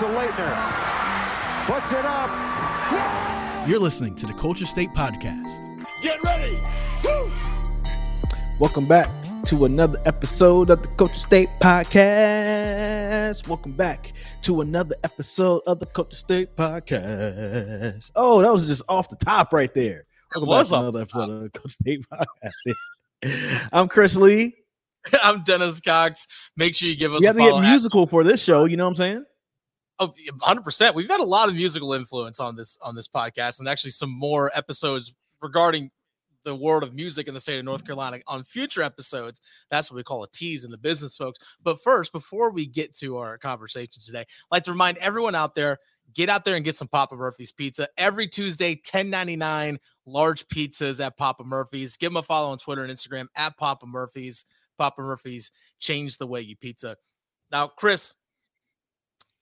to Leitner. Puts it up. You're listening to the Culture State Podcast. Get ready. Woo! Welcome back to another episode of the Culture State Podcast. Welcome back to another episode of the Culture State Podcast. Oh, that was just off the top right there. Welcome back to another the episode of the Culture State Podcast. I'm Chris Lee. I'm Dennis Cox. Make sure you give us You a have to get follow. musical for this show. You know what I'm saying? Oh, 100%. We've had a lot of musical influence on this on this podcast and actually some more episodes regarding the world of music in the state of North mm-hmm. Carolina on future episodes. That's what we call a tease in the business folks. But first, before we get to our conversation today, I'd like to remind everyone out there get out there and get some Papa Murphy's pizza every Tuesday, 1099 large pizzas at Papa Murphy's. Give them a follow on Twitter and Instagram at Papa Murphy's. Papa Murphy's change the way you pizza. Now, Chris,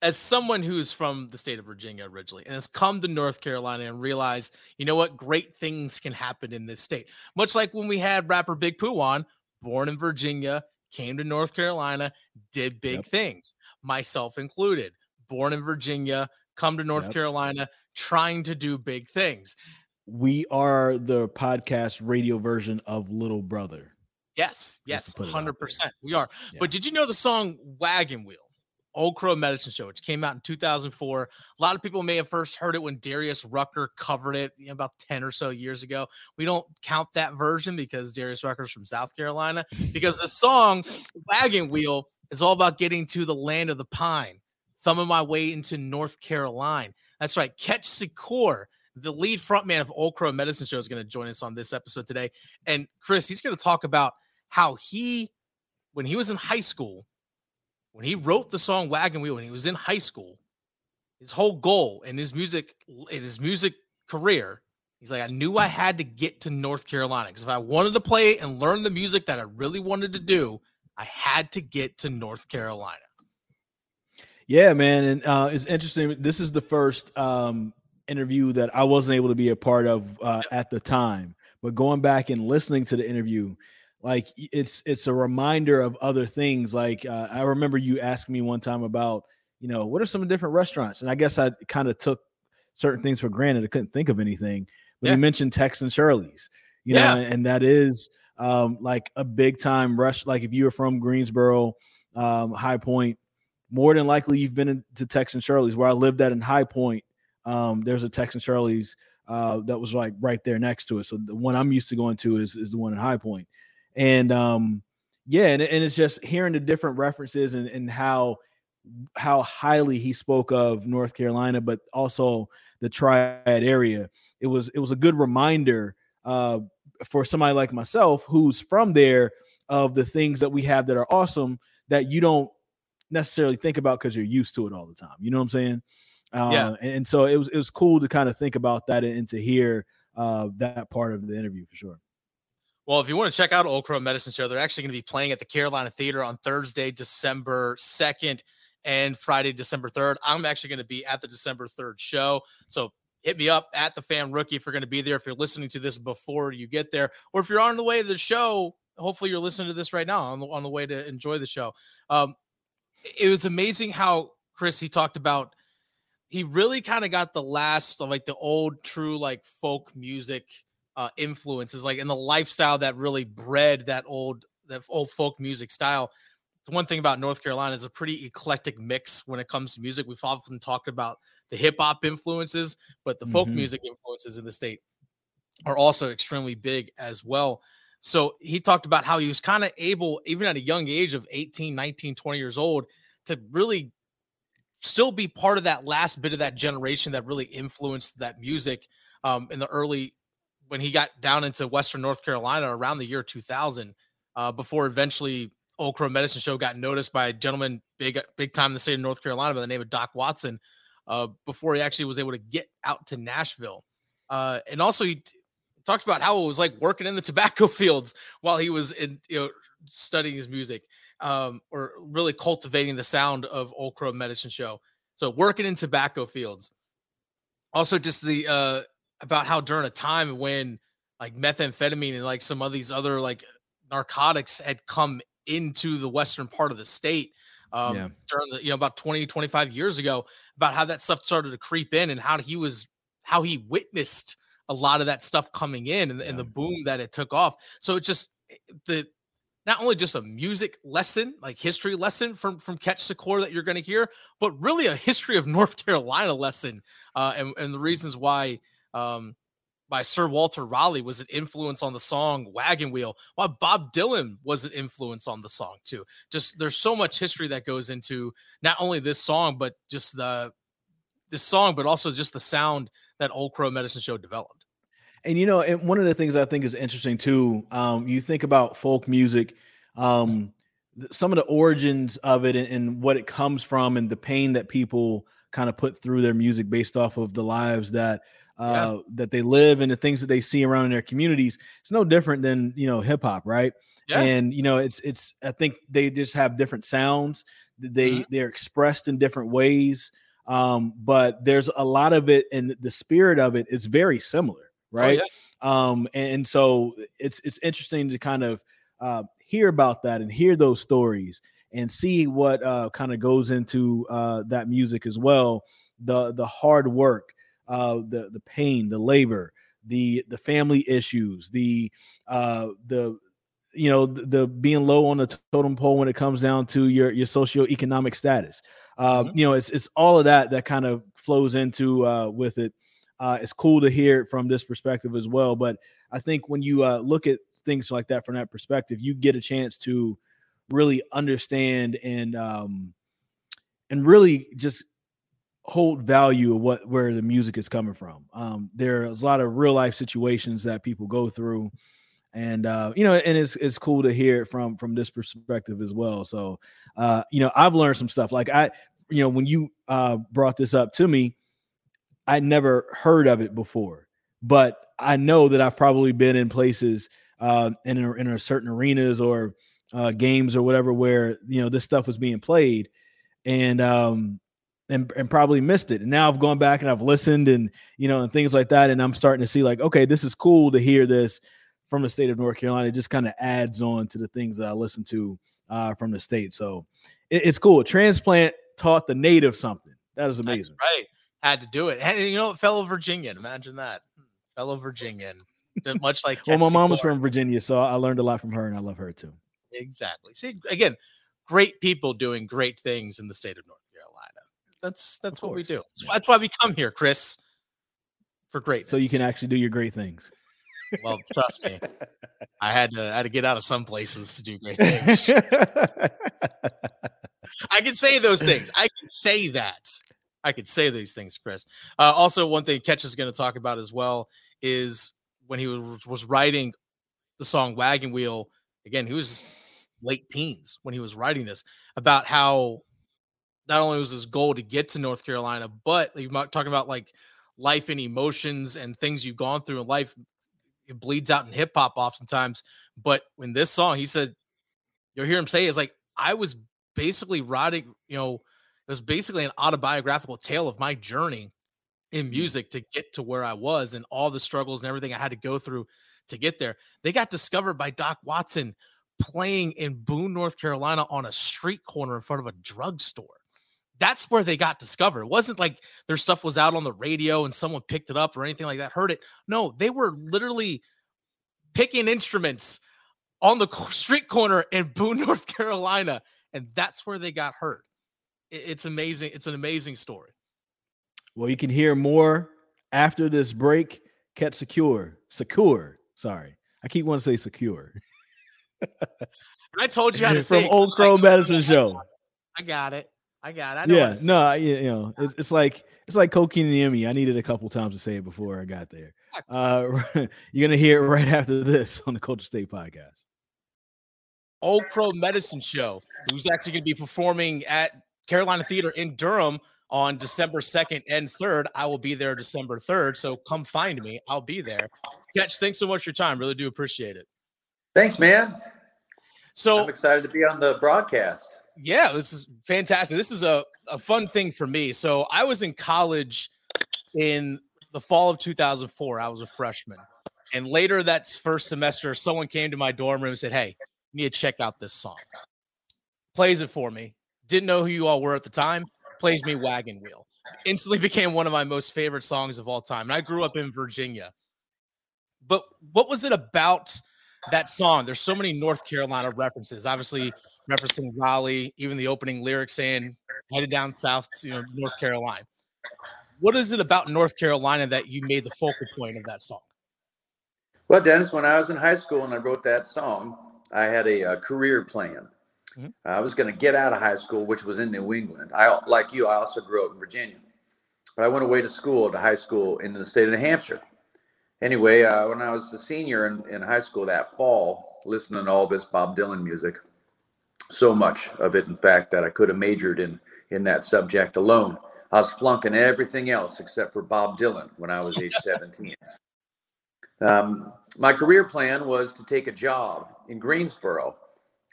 as someone who's from the state of Virginia originally and has come to North Carolina and realized, you know what, great things can happen in this state. Much like when we had rapper Big Pooh on, born in Virginia, came to North Carolina, did big Yep. things, myself included, born in Virginia, come to North Yep. Carolina, trying to do big things. We are the podcast radio version of Little Brother. Yes, yes, put it out hundred there. percent. We are. Yeah. But did you know the song "Wagon Wheel"? Old Crow Medicine Show, which came out in 2004. A lot of people may have first heard it when Darius Rucker covered it you know, about 10 or so years ago. We don't count that version because Darius Rucker's from South Carolina. Because the song Wagon Wheel is all about getting to the land of the pine, thumbing my way into North Carolina. That's right. Ketch Secor, the lead frontman of Old Crow Medicine Show, is going to join us on this episode today. And Chris, he's going to talk about how he, when he was in high school, when he wrote the song Wagon Wheel when he was in high school, his whole goal in his music in his music career, he's like, I knew I had to get to North Carolina because if I wanted to play and learn the music that I really wanted to do, I had to get to North Carolina. Yeah, man, and uh, it's interesting. This is the first um, interview that I wasn't able to be a part of uh, at the time, but going back and listening to the interview, like it's it's a reminder of other things. Like uh, I remember you asking me one time about, you know, what are some different restaurants, and I guess I kind of took certain things for granted. I couldn't think of anything, but Yeah. you mentioned Tex and Shirley's, you Yeah. know, and that is um, like a big time rush. Like if you were from Greensboro, um, High Point more than likely you've been to Tex and Shirley's where I lived at in High Point. Um, there's a Tex and Shirley's uh, that was like right there next to it. So the one I'm used to going to is, is the one in High Point. And um, yeah, and, and it's just hearing the different references and, and how how highly he spoke of North Carolina, but also the triad area. It was it was a good reminder uh, for somebody like myself who's from there of the things that we have that are awesome that you don't necessarily think about because you're used to it all the time. You know what I'm saying? Uh, Yeah. And, and so it was it was cool to kind of think about that and, and to hear uh, that part of the interview for sure. Well, if you want to check out Old Crow Medicine Show, they're actually going to be playing at the Carolina Theater on Thursday, December 2nd and Friday, December 3rd. I'm actually going to be at the December 3rd show. So hit me up at the fan rookie if you're going to be there. If you're listening to this before you get there, or if you're on the way to the show, hopefully you're listening to this right now on the, on the way to enjoy the show. Um, it was amazing how Chris, he talked about, he really kind of got the last of like the old true like folk music uh, influences, like in the lifestyle that really bred that old that old folk music style. It's one thing about North Carolina is a pretty eclectic mix when it comes to music. We've often talked about the hip hop influences, but the folk Mhm. music influences in the state are also extremely big as well. So he talked about how he was kind of able, even at a young age of 18, 19, 20 years old, to really still be part of that last bit of that generation that really influenced that music um, in the early when he got down into Western North Carolina around the year 2000, uh, before eventually Old Crow Medicine Show got noticed by a gentleman big big time in the state of North Carolina by the name of Doc Watson, uh, before he actually was able to get out to Nashville. Uh, and also he t- talked about how it was like working in the tobacco fields while he was in you know studying his music um, or really cultivating the sound of Old Crow Medicine Show. So working in tobacco fields. Also, just the uh, about how during a time when like methamphetamine and like some of these other like narcotics had come into the western part of the state um, Yeah. during the you know about 20 25 years ago about how that stuff started to creep in and how he was how he witnessed a lot of that stuff coming in and, yeah. and the boom that it took off. So it just eh, the not only just a music lesson, like history lesson from from Ketch Secor that you're going to hear, but really a history of North Carolina lesson, uh, and and the reasons why um, by Sir Walter Raleigh was an influence on the song Wagon Wheel, while Bob Dylan was an influence on the song too. Just there's so much history that goes into not only this song, but just the this song, but also just the sound that Old Crow Medicine Show developed. And you know, and one of the things I think is interesting too, um, you think about folk music, um, some of the origins of it and, and, what it comes from, and the pain that people kind of put through their music based off of the lives that uh, yeah. that they live and the things that they see around in their communities. It's no different than you know hip hop, right? Yeah. And you know, it's it's I think they just have different sounds. They mm-hmm. they're expressed in different ways. Um, but there's a lot of it, and the spirit of it is very similar Oh, right? Oh, yeah. Um, and so it's it's interesting to kind of uh, hear about that and hear those stories and see what uh, kind of goes into uh, that music as well. The the hard work, uh, the the pain, the labor, the the family issues, the uh, the you know the, the, being low on the totem pole when it comes down to your your socioeconomic status. Uh, mm-hmm. You know, it's it's all of that that kind of flows into uh, with it uh, it's cool to hear it from this perspective as well. But I think when you uh, look at things like that from that perspective, you get a chance to really understand and um, and really just hold value of what where the music is coming from. Um, there's a lot of real life situations that people go through, and uh, you know, and it's it's cool to hear it from from this perspective as well. So, uh, you know, I've learned some stuff. Like I, you know, when you uh, brought this up to me, I never heard of it before, but I know that I've probably been in places uh, in a, in a certain arenas or uh, games or whatever where you know this stuff was being played, and um, and and probably missed it. And now I've gone back and I've listened and you know and things like that, and I'm starting to see like okay, this is cool to hear this from the state of North Carolina. It just kind of adds on to the things that I listen to uh, from the state. So it, it's cool. Transplant taught the native something. That is amazing. That's right had to do it. And you know, fellow Virginian, imagine that. Fellow Virginian, much like well, my mom was from Virginia, so I learned a lot from her, and I love her too. Exactly. See, again, great people doing great things in the state of North Carolina. That's that's what we do. That's why we come here, Chris, for great. So you can actually do your great things. Well, trust me, I had to I had to get out of some places to do great things. I can say those things. I can say that. I could say these things, Chris. Uh, also, one thing Ketch is going to talk about as well is when he was, was writing the song Wagon Wheel. Again, he was late teens when he was writing this about how not only was his goal to get to North Carolina, but you're talking about like life and emotions and things you've gone through in life. It bleeds out in hip hop oftentimes. But in this song, he said, you'll hear him say, it's like, I was basically writing, you know, it was basically an autobiographical tale of my journey in mm. music to get to where I was and all the struggles and everything I had to go through to get there. They got discovered by Doc Watson playing in Boone, North Carolina on a street corner in front of a drugstore. That's where they got discovered. It wasn't like their stuff was out on the radio and someone picked it up or anything like that, heard it. No, they were literally picking instruments on the street corner in Boone, North Carolina. And that's where they got hurt it's amazing. It's an amazing story. Well, you can hear more after this break. Ketch secure, secure. Sorry, I keep wanting to say secure. I told you how to say from Old Crow Medicine Show. I got it. I got it. I yeah, no, I, you know, it's, it's, like it's like cocaine and Emmy. I needed a couple times to say it before I got there. Uh, you're gonna hear it right after this on the Culture State podcast. Old Crow Medicine Show, who's actually going to be performing at Carolina Theater in Durham on December 2nd and 3rd. I will be there December 3rd. So come find me. I'll be there. Ketch, thanks so much for your time. Really do appreciate it. Thanks, man. So I'm excited to be on the broadcast. Yeah, this is fantastic. This is a, a fun thing for me. So I was in college in the fall of 2004. I was a freshman. And later that first semester, someone came to my dorm room and said, Hey, you need to check out this song. Plays it for me. Didn't know who you all were at the time. Plays me Wagon Wheel. instantly became one of my most favorite songs of all time. And I grew up in Virginia. But what was it about that song? There's so many North Carolina references. Obviously, referencing Raleigh, even the opening lyrics saying headed down south to you know, North Carolina. What is it about North Carolina that you made the focal point of that song? Well, Dennis, when I was in high school and I wrote that song, I had a, a career plan. Mm-hmm. I was going to get out of high school, which was in New England. I, like you, I also grew up in Virginia, but I went away to school, to high school in the state of New Hampshire. Anyway, uh, when I was a senior in, in high school that fall, listening to all this Bob Dylan music, so much of it, in fact, that I could have majored in in that subject alone. I was flunking everything else except for Bob Dylan when I was age 17. Um, my career plan was to take a job in Greensboro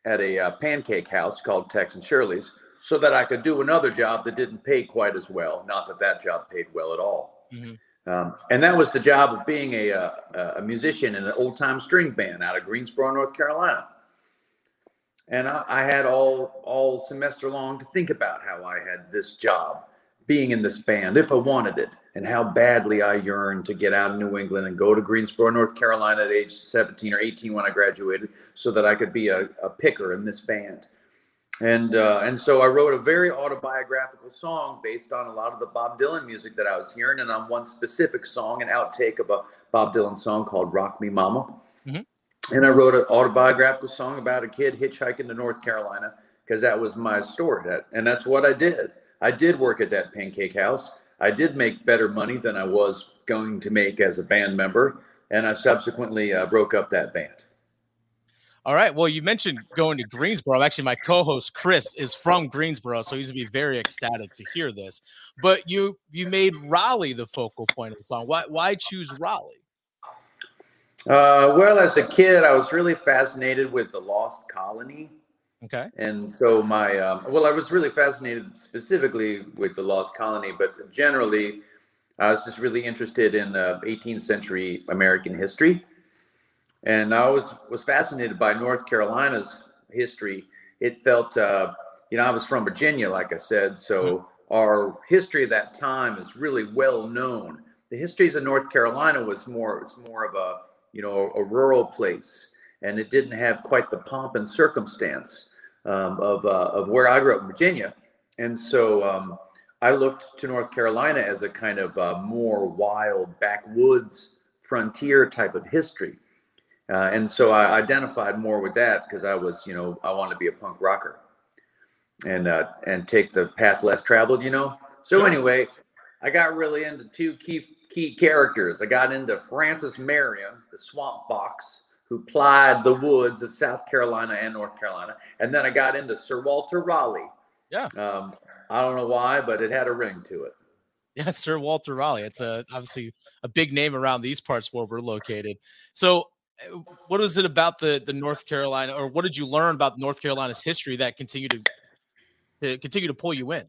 at a uh, pancake house called Tex and Shirley's so that I could do another job that didn't pay quite as well. Not that that job paid well at all. Mm-hmm. Um, and that was the job of being a, a, uh, a musician in an old time string band out of Greensboro, North Carolina. And I, I had all all semester long to think about how I had this job being in this band if I wanted it and how badly I yearned to get out of New England and go to Greensboro, North Carolina at age 17 or 18 when I graduated so that I could be a, a picker in this band. And uh, and so I wrote a very autobiographical song based on a lot of the Bob Dylan music that I was hearing, and on one specific song, an outtake of a Bob Dylan song called "Rock Me Mama." Mm-hmm. And I wrote an autobiographical song about a kid hitchhiking to North Carolina because that was my story, that, and that's what I did. I did work at that pancake house. I did make better money than I was going to make as a band member, and I subsequently uh, broke up that band. All right. Well, you mentioned going to Greensboro. Actually, my co-host Chris is from Greensboro, so he's gonna be very ecstatic to hear this. But you you made Raleigh the focal point of the song. Why why choose Raleigh? Uh, well, as a kid, I was really fascinated with the Lost Colony Okay. And so my um, well, I was really fascinated specifically with the Lost Colony, but generally, I was just really interested in uh, 18th century American history, and I was was fascinated by North Carolina's history. It felt, uh, you know, I was from Virginia, like I said, so mm-hmm. our history of that time is really well known. The histories of North Carolina was more it's more of a you know a rural place, and it didn't have quite the pomp and circumstance um, of, uh, of where I grew up in Virginia. And so um, I looked to North Carolina as a kind of uh, more wild backwoods frontier type of history. Uh, and so I identified more with that because I was, you know, I wanted to be a punk rocker and uh, and take the path less traveled, you know. So anyway, I got really into two key key characters. I got into Francis Marion, the swamp fox, who plied the woods of South Carolina and North Carolina. And then I got into Sir Walter Raleigh. Yeah. Um, I don't know why, but it had a ring to it. Yeah, Sir Walter Raleigh. It's a obviously a big name around these parts where we're located. So, uh, what is it about the the North Carolina, or what did you learn about North Carolina's history that continued to to continue to pull you in?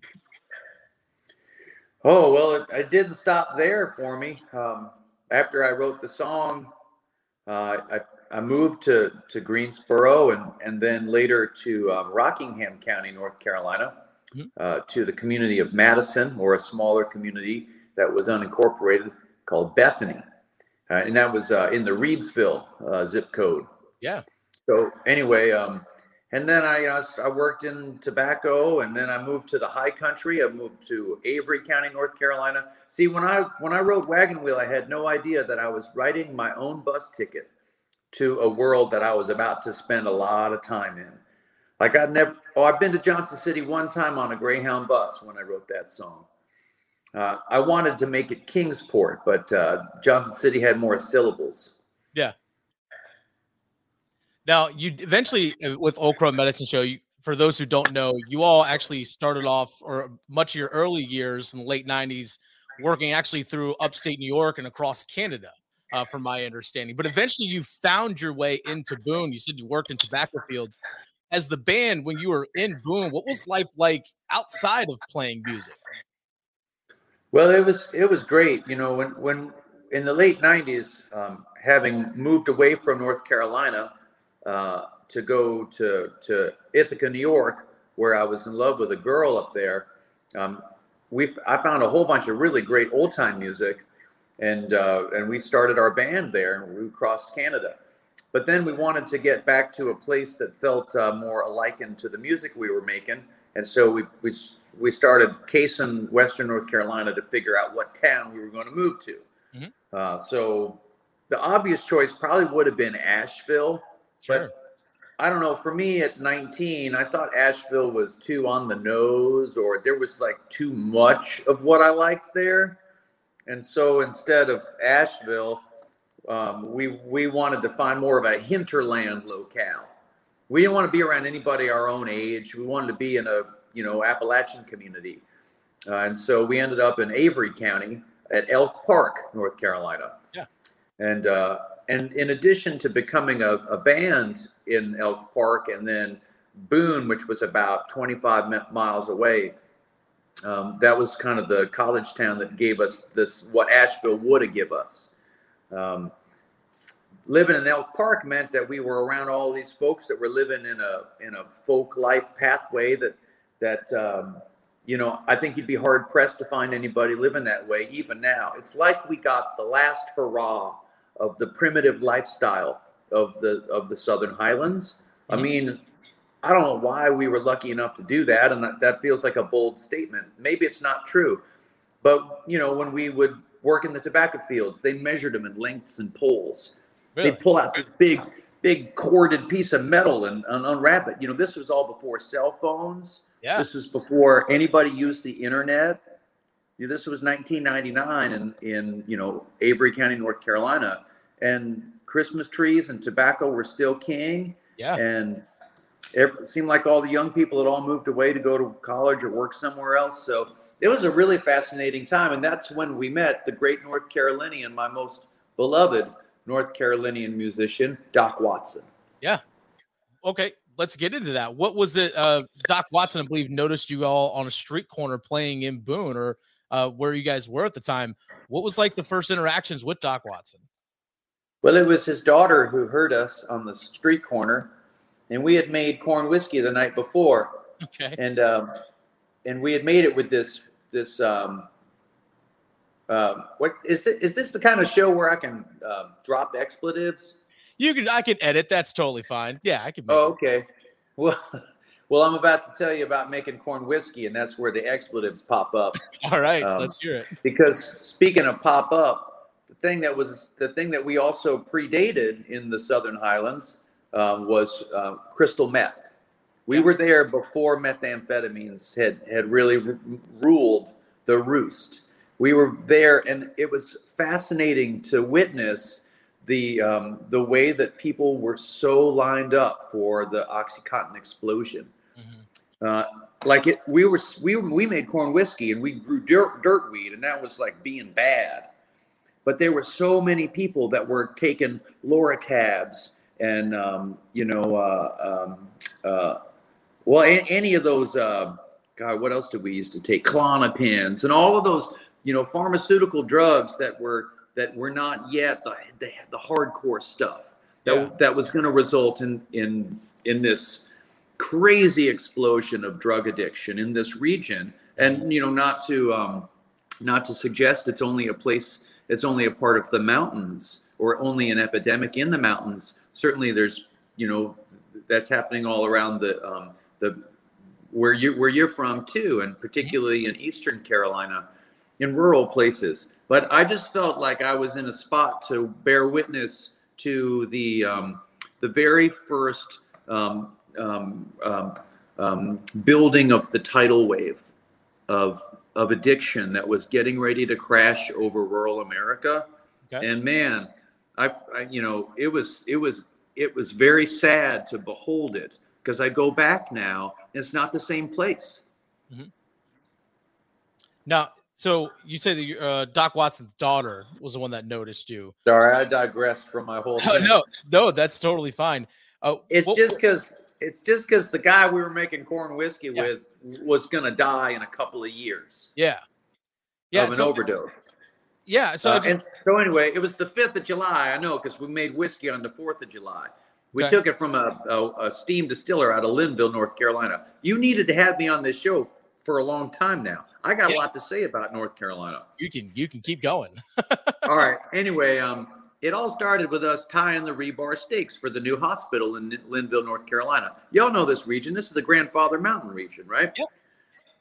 Oh well, it, it didn't stop there for me. Um, after I wrote the song, uh, I I moved to to Greensboro and and then later to um, Rockingham County, North Carolina, mm-hmm. uh, to the community of Madison, or a smaller community that was unincorporated called Bethany, uh, and that was uh, in the Reidsville uh, zip code. Yeah. So anyway, um, and then I uh, I worked in tobacco, and then I moved to the high country. I moved to Avery County, North Carolina. See, when I when I wrote Wagon Wheel, I had no idea that I was writing my own bus ticket to a world that I was about to spend a lot of time in. Like I've never, oh, I've been to Johnson City one time on a Greyhound bus when I wrote that song. Uh, I wanted to make it Kingsport, but uh, Johnson City had more syllables. Now you eventually uh, with Crow Medicine Show. You, for those who don't know, you all actually started off, or much of your early years in the late '90s, working actually through upstate New York and across Canada uh, from my understanding. But eventually, you found your way into Boone. You said you worked in tobacco fields. As the band, when you were in Boone, what was life like outside of playing music? Well, it was it was great. You know, when when in the late '90s, um, having moved away from North Carolina uh, to go to to Ithaca, New York, where I was in love with a girl up there. Um, we I found a whole bunch of really great old time music, and uh, and we started our band there, and we crossed Canada. But then we wanted to get back to a place that felt uh, more likened to the music we were making, and so we we we started casing Western North Carolina to figure out what town we were going to move to. Mm-hmm. Uh, so the obvious choice probably would have been Asheville, Sure. but I don't know. For me at 19, I thought Asheville was too on the nose, or there was like too much of what I liked there. And so instead of Asheville, um, we we wanted to find more of a hinterland locale. We didn't want to be around anybody our own age. We wanted to be in a you know Appalachian community, uh, and so we ended up in Avery County at Elk Park, North Carolina. Yeah. And uh, and in addition to becoming a, a band in Elk Park, and then Boone, which was about 25 miles away, um, that was kind of the college town that gave us this what Asheville would have give us. Um, living in Elk Park meant that we were around all these folks that were living in a in a folk life pathway that that um, you know I think you'd be hard pressed to find anybody living that way even now. It's like we got the last hurrah of the primitive lifestyle of the of the Southern Highlands. I mm-hmm. mean, I don't know why we were lucky enough to do that, and that, that feels like a bold statement. Maybe it's not true, but you know, when we would work in the tobacco fields, they measured them in lengths and poles. Really? They'd pull out this big, big corded piece of metal and, and unwrap it. You know, this was all before cell phones. Yeah. This was before anybody used the internet. This was 1999 in, in you know Avery County, North Carolina, and Christmas trees and tobacco were still king. Yeah. And it seemed like all the young people had all moved away to go to college or work somewhere else. So it was a really fascinating time. And that's when we met the great North Carolinian, my most beloved North Carolinian musician, Doc Watson. Yeah. Okay, let's get into that. What was it? Uh, Doc Watson, I believe, noticed you all on a street corner playing in Boone or uh, where you guys were at the time. What was like the first interactions with Doc Watson? Well, it was his daughter who heard us on the street corner, and we had made corn whiskey the night before. Okay. and um, and we had made it with this this um, um, what is this, is this the kind of show where I can uh, drop expletives? You can I can edit. That's totally fine. Yeah, I can. Make Oh, it. okay. Well, well, I'm about to tell you about making corn whiskey, and that's where the expletives pop up. All right, um, let's hear it. because speaking of pop up, thing that was the thing that we also predated in the Southern Highlands um, was uh, crystal meth. We Yeah. were there before methamphetamines had had really r- ruled the roost. We were there, and it was fascinating to witness the um, the way that people were so lined up for the OxyContin explosion. Mhm. Uh, like it, we were we we made corn whiskey and we grew dirt dirt weed, and that was like being bad. But there were so many people that were taking Lortabs and um, you know, uh, um, uh, well, a- any of those. Uh, God, what else did we used to take? Klonopins and all of those, you know, pharmaceutical drugs that were that were not yet the the, the hardcore stuff that Yeah. that was going to result in in in this crazy explosion of drug addiction in this region and you know not to um not to suggest it's only a place it's only a part of the mountains or only an epidemic in the mountains. Certainly there's you know that's happening all around the um the where you where you're from too and particularly in eastern carolina in rural places. But i just felt like i was in a spot to bear witness to the um the very first um, um, um, um, building of the tidal wave of of addiction that was getting ready to crash over rural America. Okay. And man, I, I you know it was it was it was very sad to behold it because I go back now, and it's not the same place. Now, so you say that uh, Doc Watson's daughter was the one that noticed you. Sorry, I digressed from my whole. No, no, that's totally fine. Uh, It's what- just because it's just because the guy we were making corn whiskey Yeah. with was gonna die in a couple of years yeah, yeah, of an so, overdose. yeah. So Uh, just- and so anyway, it was the fifth of July. I know because we made whiskey on the fourth of July. We Okay. took it from a, a, a steam distiller out of Linville, North Carolina. You needed to have me on this show for a long time now. I got Yeah. a lot to say about North Carolina. You can you can keep going. all right. Anyway, um, it all started with us tying the rebar stakes for the new hospital in Linville, North Carolina. Y'all know this region. This is the Grandfather Mountain region, right? Yep.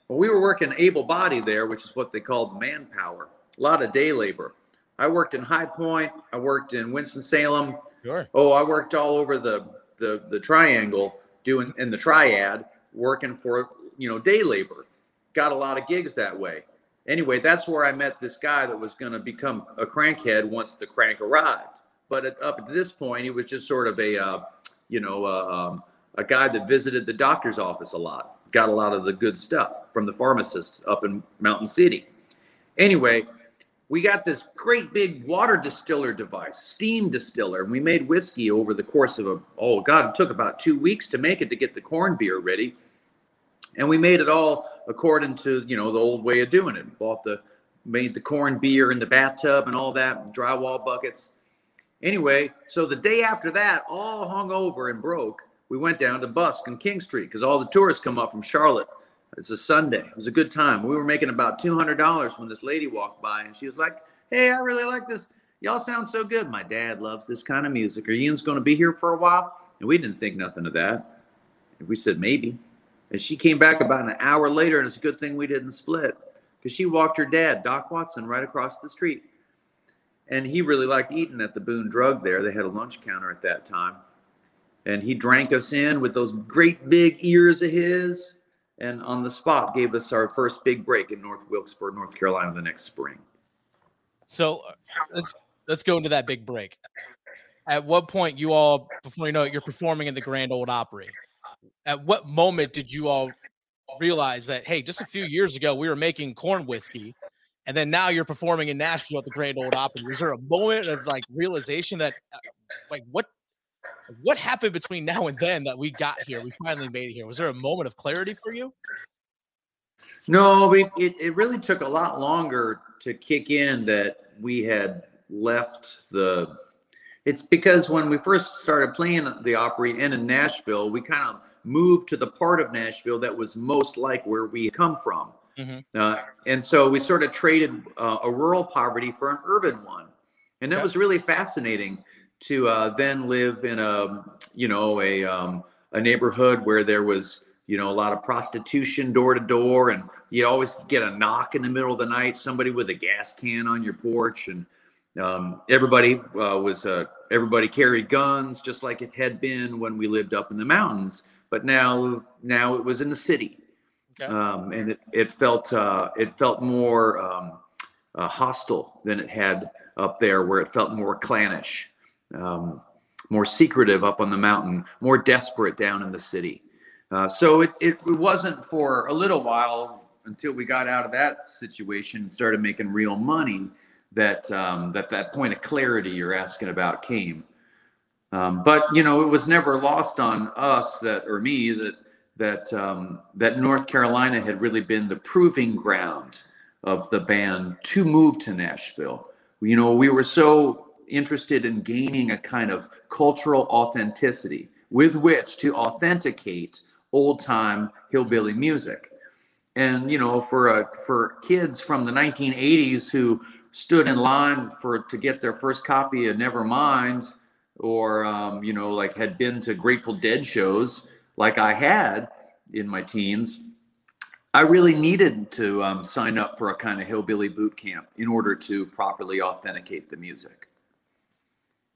Well, we were working able body there, which is what they called manpower. A lot of day labor. I worked in High Point. I worked in Winston Salem. Sure. Oh, I worked all over the the the triangle doing in the triad, working for you know day labor. Got a lot of gigs that way. Anyway, that's where I met this guy that was going to become a crankhead once the crank arrived. But at, up at this point, he was just sort of a uh, you know uh, um, a guy that visited the doctor's office a lot. Got a lot of the good stuff from the pharmacists up in Mountain City. Anyway, we got this great big water distiller device, steam distiller, and we made whiskey over the course of a oh god, it took about two weeks to make it to get the corn beer ready, and we made it all according to you know the old way of doing it. Bought the made the corn beer in the bathtub and all that drywall buckets. Anyway, so the day after that, all hung over and broke. We went down to Busk and King Street because all the tourists come up from Charlotte it's a Sunday. It was a good time. We were making about two hundred dollars when this lady walked by, and she was like, "Hey, I really like this. Y'all sound so good. My dad loves this kind of music. Are Ian's going to be here for a while?" And we didn't think nothing of that. And we said maybe. And she came back about an hour later, and it's a good thing we didn't split because she walked her dad, Doc Watson, right across the street. And he really liked eating at the Boone Drug there. They had a lunch counter at that time. And he drank us in with those great big ears of his and on the spot gave us our first big break in North Wilkesboro, North Carolina, the next spring. So uh, let's let's go into that big break. At what point you all, before you know it, you're performing in the Grand Ole Opry. At what moment did you all realize that hey, just a few years ago we were making corn whiskey, and then now you're performing in Nashville at the Grand Ole Opry? Was there a moment of like realization that, uh, like, what what happened between now and then that we got here? We finally made it here. Was there a moment of clarity for you? No, we, it, it really took a lot longer to kick in that we had left the. It's because when we first started playing the Opry and in Nashville, we kind of moved to the part of Nashville that was most like where we come from. Mhm. Uh, and so we sort of traded uh, a rural poverty for an urban one. And that Okay. was really fascinating to uh, then live in a, you know, a, um, a neighborhood where there was, you know, a lot of prostitution door to door. And you always get a knock in the middle of the night, somebody with a gas can on your porch. And um, everybody uh, was, uh, everybody carried guns just like it had been when we lived up in the mountains. But now, now it was in the city Okay. um, and it, it felt uh, it felt more um, uh, hostile than it had up there, where it felt more clannish, um, more secretive up on the mountain, more desperate down in the city. Uh, so it, it it wasn't for a little while until we got out of that situation and started making real money that um, that that point of clarity you're asking about came. Um, but you know, it was never lost on us that, or me, that that um, that North Carolina had really been the proving ground of the band to move to Nashville. You know, we were so interested in gaining a kind of cultural authenticity with which to authenticate old time hillbilly music. And you know, for a, for kids from the 1980s who stood in line for to get their first copy of Nevermind, or um, you know, like had been to Grateful Dead shows, like I had in my teens, I really needed to um, sign up for a kind of hillbilly boot camp in order to properly authenticate the music.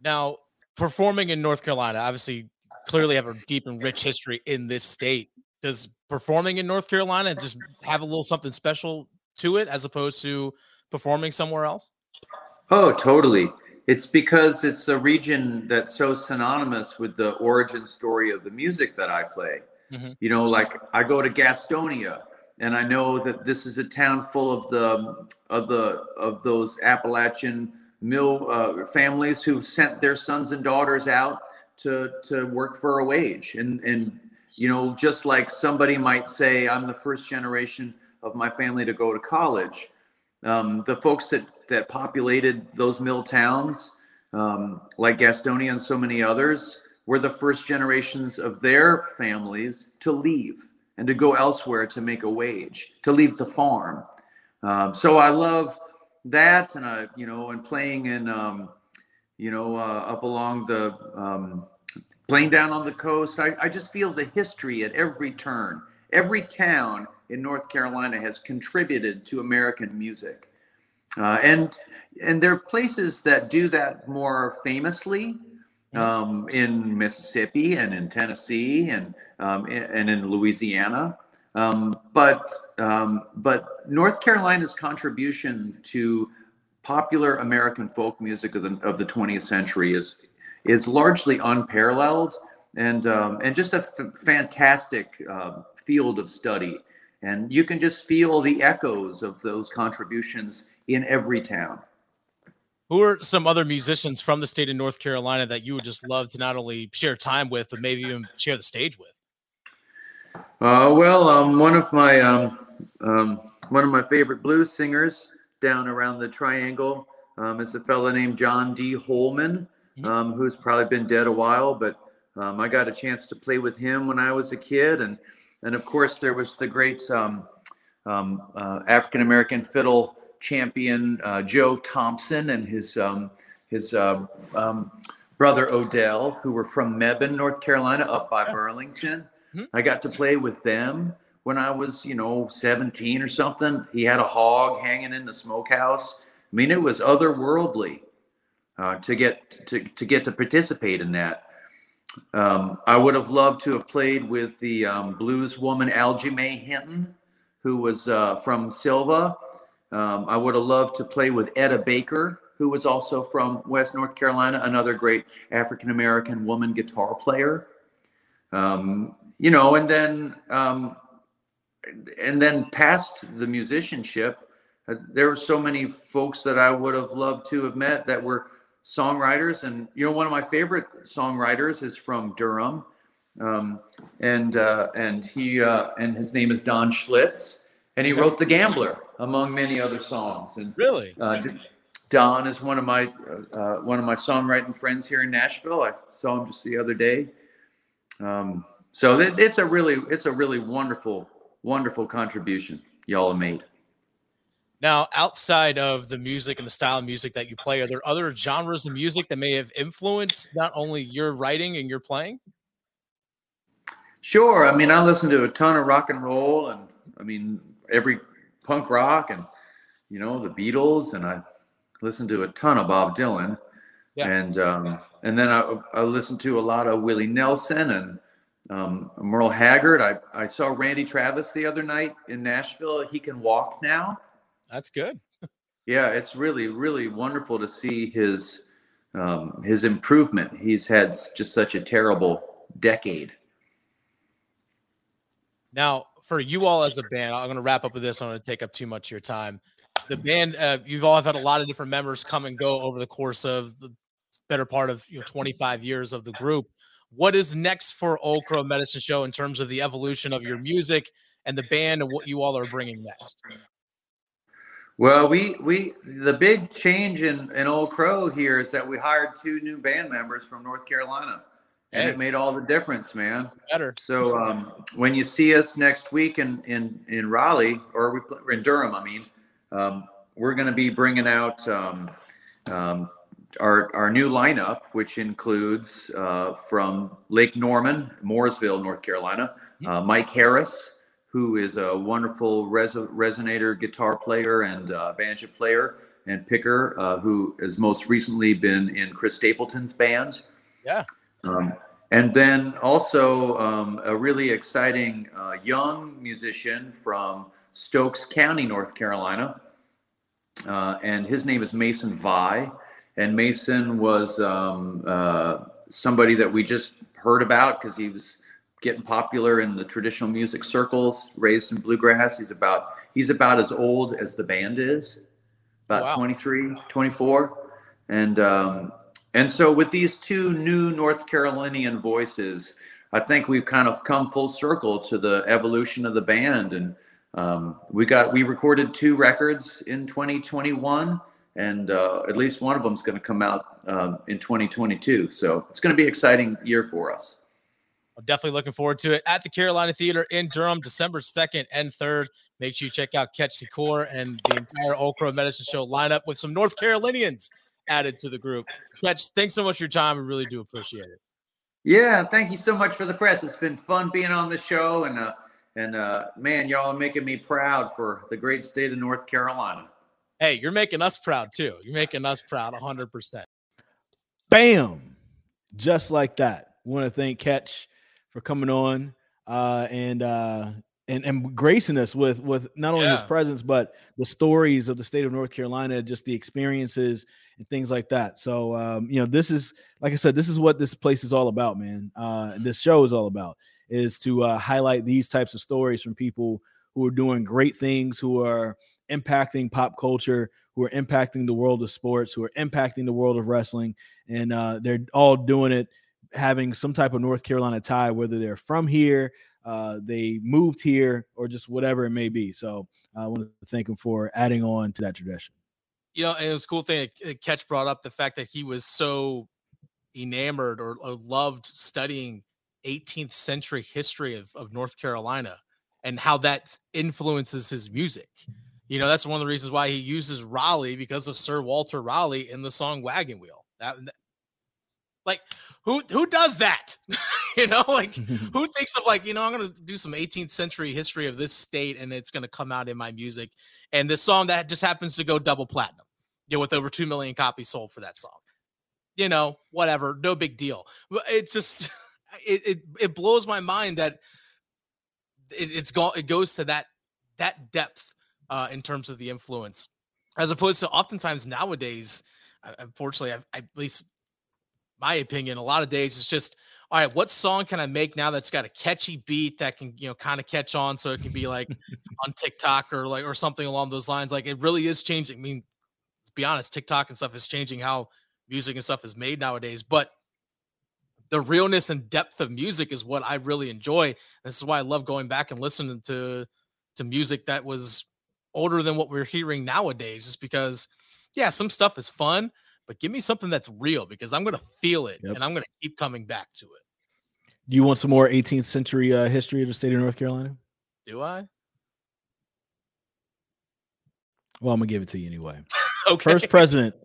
Now, performing in North Carolina, obviously, clearly have a deep and rich history in this state. Does performing in North Carolina just have a little something special to it as opposed to performing somewhere else? Oh, totally. It's because it's a region that's so synonymous with the origin story of the music that I play. Mhm. You know, like I go to Gastonia and I know that this is a town full of the of the of those Appalachian mill uh, families who sent their sons and daughters out to to work for a wage and and you know just like somebody might say I'm the first generation of my family to go to college um, the folks that that populated those mill towns, um, like Gastonia and so many others, were the first generations of their families to leave and to go elsewhere to make a wage, to leave the farm. Um, so I love that, and I, you know, and playing in, um, you know, uh, up along the, um, playing down on the coast. I, I just feel the history at every turn. Every town in North Carolina has contributed to American music, uh, and and there are places that do that more famously um, in Mississippi and in Tennessee and um, and in Louisiana. Um, but um, but North Carolina's contribution to popular American folk music of the, of the 20th century is is largely unparalleled and um, and just a f- fantastic uh, field of study. And you can just feel the echoes of those contributions in every town. Who are some other musicians from the state of North Carolina that you would just love to not only share time with, but maybe even share the stage with? Uh, well, um, one of my um, um, one of my favorite blues singers down around the Triangle um, is a fellow named John Dee Holeman, mm-hmm. um, who's probably been dead a while, but um, I got a chance to play with him when I was a kid, and and of course there was the great um, um, uh, African American fiddle champion uh, Joe Thompson and his um, his uh, um, brother Odell, who were from Mebane, North Carolina, up by Burlington. Mm-hmm. I got to play with them when I was, you know, 17 or something. He had a hog hanging in the smokehouse. I mean, it was otherworldly uh, to get to, to get to participate in that. Um, I would have loved to have played with the um, blues woman Algie Mae Hinton, who was uh, from Sylva um, I would have loved to play with Etta Baker, who was also from West North Carolina, another great African American woman guitar player. Um, you know, and then um, and then past the musicianship, uh, there were so many folks that I would have loved to have met that were songwriters. And you know, one of my favorite songwriters is from Durham, um, and uh, and he uh, and his name is Don Schlitz and he wrote The Gambler among many other songs. And really, uh, Don is one of my uh, uh, one of my songwriting friends here in Nashville. I saw him just the other day. Um, so it's a really it's a really wonderful wonderful contribution y'all have made. Now, outside of the music and the style of music that you play, are there other genres of music that may have influenced not only your writing and your playing? Sure. I mean, I listen to a ton of rock and roll, and I mean, every punk rock and you know the Beatles, and I listened to a ton of Bob Dylan, yeah. and um, and then I, I listened to a lot of Willie Nelson and um, Merle Haggard. I, I saw Randy Travis the other night in Nashville. He can walk now. That's good. yeah, it's really really wonderful to see his um, his improvement. He's had just such a terrible decade. Now, for you all as a band, I'm going to wrap up with this. I don't want to take up too much of your time. The band, uh, you've all had a lot of different members come and go over the course of the better part of you know 25 years of the group. What is next for Old Crow Medicine Show in terms of the evolution of your music and the band and what you all are bringing next? Well, we we the big change in in Old Crow here is that we hired two new band members from North Carolina and hey. it made all the difference, man. Better. So um, when you see us next week in in in Raleigh or we in Durham, I mean, um, we're going to be bringing out um, um, our our new lineup, which includes uh, from Lake Norman, Mooresville, North Carolina, uh, Mike Harris, who is a wonderful res- resonator guitar player and uh, banjo player and picker, uh, who has most recently been in Chris Stapleton's band. Yeah. Um, and then also um, a really exciting uh, young musician from Stokes County, North Carolina. Uh, and his name is Mason Via. And Mason was um, uh, somebody that we just heard about because he was getting popular in the traditional music circles, raised in bluegrass. He's about he's about as old as the band is, about wow. 23, 24. And um, and so, with these two new North Carolinian voices, I think we've kind of come full circle to the evolution of the band. And um, we got we recorded two records in 2021, and uh, at least one of them is going to come out uh, in 2022. So it's going to be an exciting year for us. I'm definitely looking forward to it at the Carolina Theater in Durham, December 2nd and 3rd. Make sure you check out Ketch Secor and the entire Crow Medicine Show lineup with some North Carolinians added to the group. Ketch, thanks so much for your time. I really do appreciate it. Yeah, thank you so much for the press. It's been fun being on the show, and uh, and uh, man, y'all are making me proud for the great state of North Carolina. Hey, you're making us proud too. You're making us proud 100%. Bam. Just like that. want to thank Ketch for coming on uh, and uh, and and gracing us with with not only yeah. his presence but the stories of the state of North Carolina, just the experiences and things like that. So um, you know, this is like I said, this is what this place is all about, man. Uh, this show is all about is to uh, highlight these types of stories from people who are doing great things, who are impacting pop culture, who are impacting the world of sports, who are impacting the world of wrestling, and uh, they're all doing it having some type of North Carolina tie, whether they're from here, uh, they moved here, or just whatever it may be. So I want to thank him for adding on to that tradition. You know, it was a cool thing. Ketch brought up the fact that he was so enamored or, or loved studying 18th century history of, of North Carolina and how that influences his music. You know, that's one of the reasons why he uses Raleigh because of Sir Walter Raleigh in the song Wagon Wheel. That like who who does that? you know, like who thinks of like, you know, I'm gonna do some 18th century history of this state and it's gonna come out in my music. And this song that just happens to go double platinum, you know, with over two million copies sold for that song. You know, whatever, no big deal. But it's just it it, it blows my mind that it, it's gone it goes to that that depth uh in terms of the influence as opposed to oftentimes nowadays unfortunately I've, at least my opinion, a lot of days it's just all right, what song can I make now that's got a catchy beat that can, you know, kind of catch on so it can be like on TikTok or like or something along those lines. Like it really is changing. I mean, let's be honest, TikTok and stuff is changing how music and stuff is made nowadays, but the realness and depth of music is what I really enjoy. This is why I love going back and listening to to music that was older than what we're hearing nowadays, is because yeah, some stuff is fun, but give me something that's real because I'm going to feel it yep. and I'm going to keep coming back to it. Do you want some more 18th century uh, history of the state of North Carolina? Do I? Well, I'm gonna give it to you anyway. okay. First president,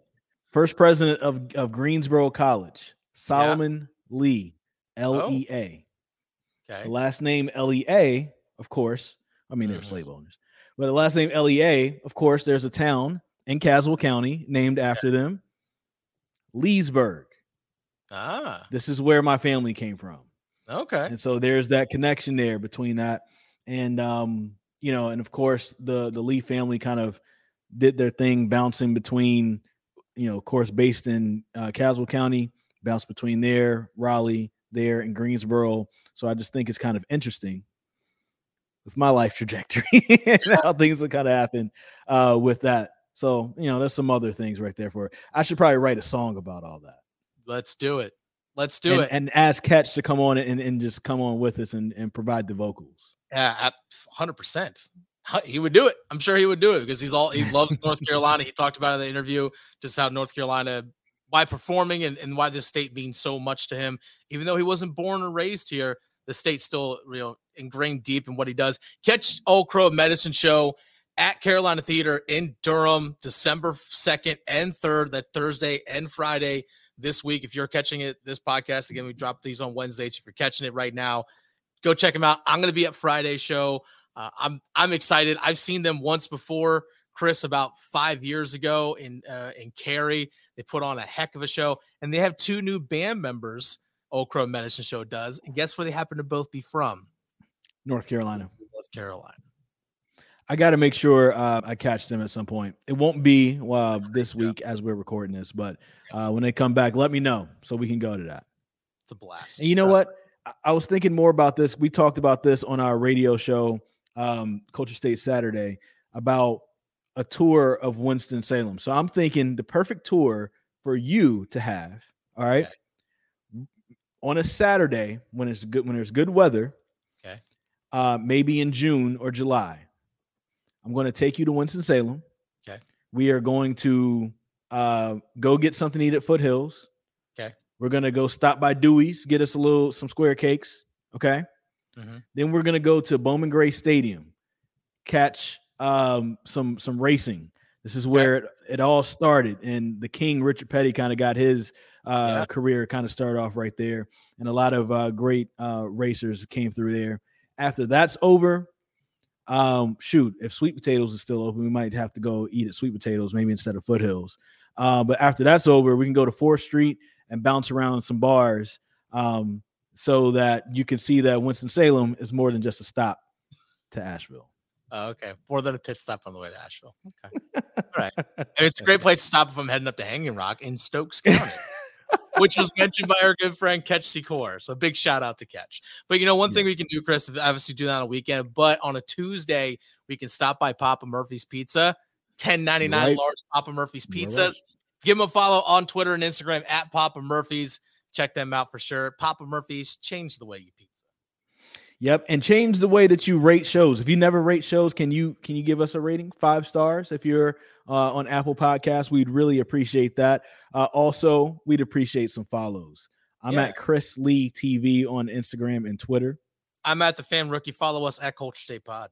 first president of, of Greensboro College, Solomon yeah. Lea, L E A. Oh. Okay. The last name L E A, of course. I mean, they were mm-hmm. slave owners, but the last name L E A, of course. There's a town in Caswell County named after them. Leasburg. Ah. This is where my family came from. Okay. And so there's that connection there between that and um you know and of course the the Lea family kind of did their thing bouncing between you know of course based in uh, Caswell County bounced between there Raleigh there and Greensboro so I just think it's kind of interesting with my life trajectory and how things will kind of happen uh with that so, you know, there's some other things right there for it. I should probably write a song about all that. Let's do it. Let's do and, it. And ask Ketch to come on and, and just come on with us and, and provide the vocals. Yeah, 100%. He would do it. I'm sure he would do it because he's all he loves North Carolina. He talked about in the interview just how North Carolina, why performing and, and why this state means so much to him. Even though he wasn't born or raised here, the state's still you know ingrained deep in what he does. Catch Old Crow Medicine Show at Carolina Theater in Durham, December 2nd and 3rd, that Thursday and Friday this week. If you're catching it, this podcast, again, we drop these on Wednesdays. If you're catching it right now, go check them out. I'm going to be at Friday show. Uh, I'm I'm excited. I've seen them once before, Chris, about five years ago in uh, in Cary. They put on a heck of a show, and they have two new band members. Old Crow Medicine Show does, and guess where they happen to both be from? North Carolina. North Carolina. I got to make sure uh, I catch them at some point. It won't be uh, this week as we're recording this, but uh, when they come back, let me know so we can go to that. It's a blast. And you know what? I was thinking more about this. We talked about this on our radio show, um, Culture State Saturday, about a tour of Winston Salem. So I'm thinking the perfect tour for you to have. All right. Okay. On a Saturday when it's good when there's good weather. Okay. Uh, maybe in June or July I'm going to take you to Winston Salem. Okay. We are going to uh, go get something to eat at Foothills. Okay. We're gonna go stop by Dewey's, get us a little some square cakes. Okay. Mhm. Then we're gonna go to Bowman Gray Stadium, catch um, some some racing. This is where it, it all started, and the King Richard Petty kind of got his uh, Yeah. career kind of started off right there, and a lot of uh, great uh, racers came through there. After that's over, um, shoot, if Sweet Potatoes is still open, we might have to go eat at Sweet Potatoes maybe instead of Foothills. Uh, but after that's over, we can go to Fourth Street and bounce around some bars, um, so that you can see that Winston Salem is more than just a stop to Asheville. Oh, okay. More than a pit stop on the way to Asheville. Okay. All right. It's a great place to stop if I'm heading up to Hanging Rock in Stokes County, which was mentioned by our good friend Ketch Secor. So big shout out to Ketch. But you know, one thing we can do, Chris, obviously do that on a weekend, but on a Tuesday, we can stop by Papa Murphy's Pizza, 1099 Right. large Papa Murphy's pizzas. right. Give them a follow on Twitter and Instagram at Papa Murphy's. Check them out for sure. Papa Murphy's, change the way you pizza. Yep, and change the way that you rate shows. If you never rate shows, can you can you give us a rating? Five stars. If you're uh, on Apple Podcasts, we'd really appreciate that. Uh, also, we'd appreciate some follows. I'm Yeah. at Chris Lee TV on Instagram and Twitter. I'm at the fan rookie. Follow us at Culture State Pod.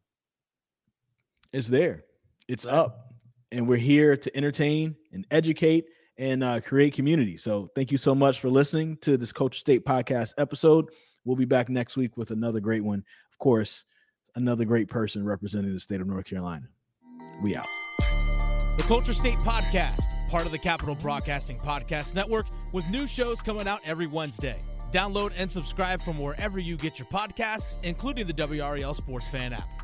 It's there. It's Right. up, and we're here to entertain and educate and uh, create community. So, thank you so much for listening to this Culture State podcast episode. We'll be back next week with another great one. Of course, another great person representing the state of North Carolina. We out. The Culture State Podcast, part of the Capitol Broadcasting Podcast Network, with new shows coming out every Wednesday. Download and subscribe from wherever you get your podcasts, including the WRAL Sports Fan app.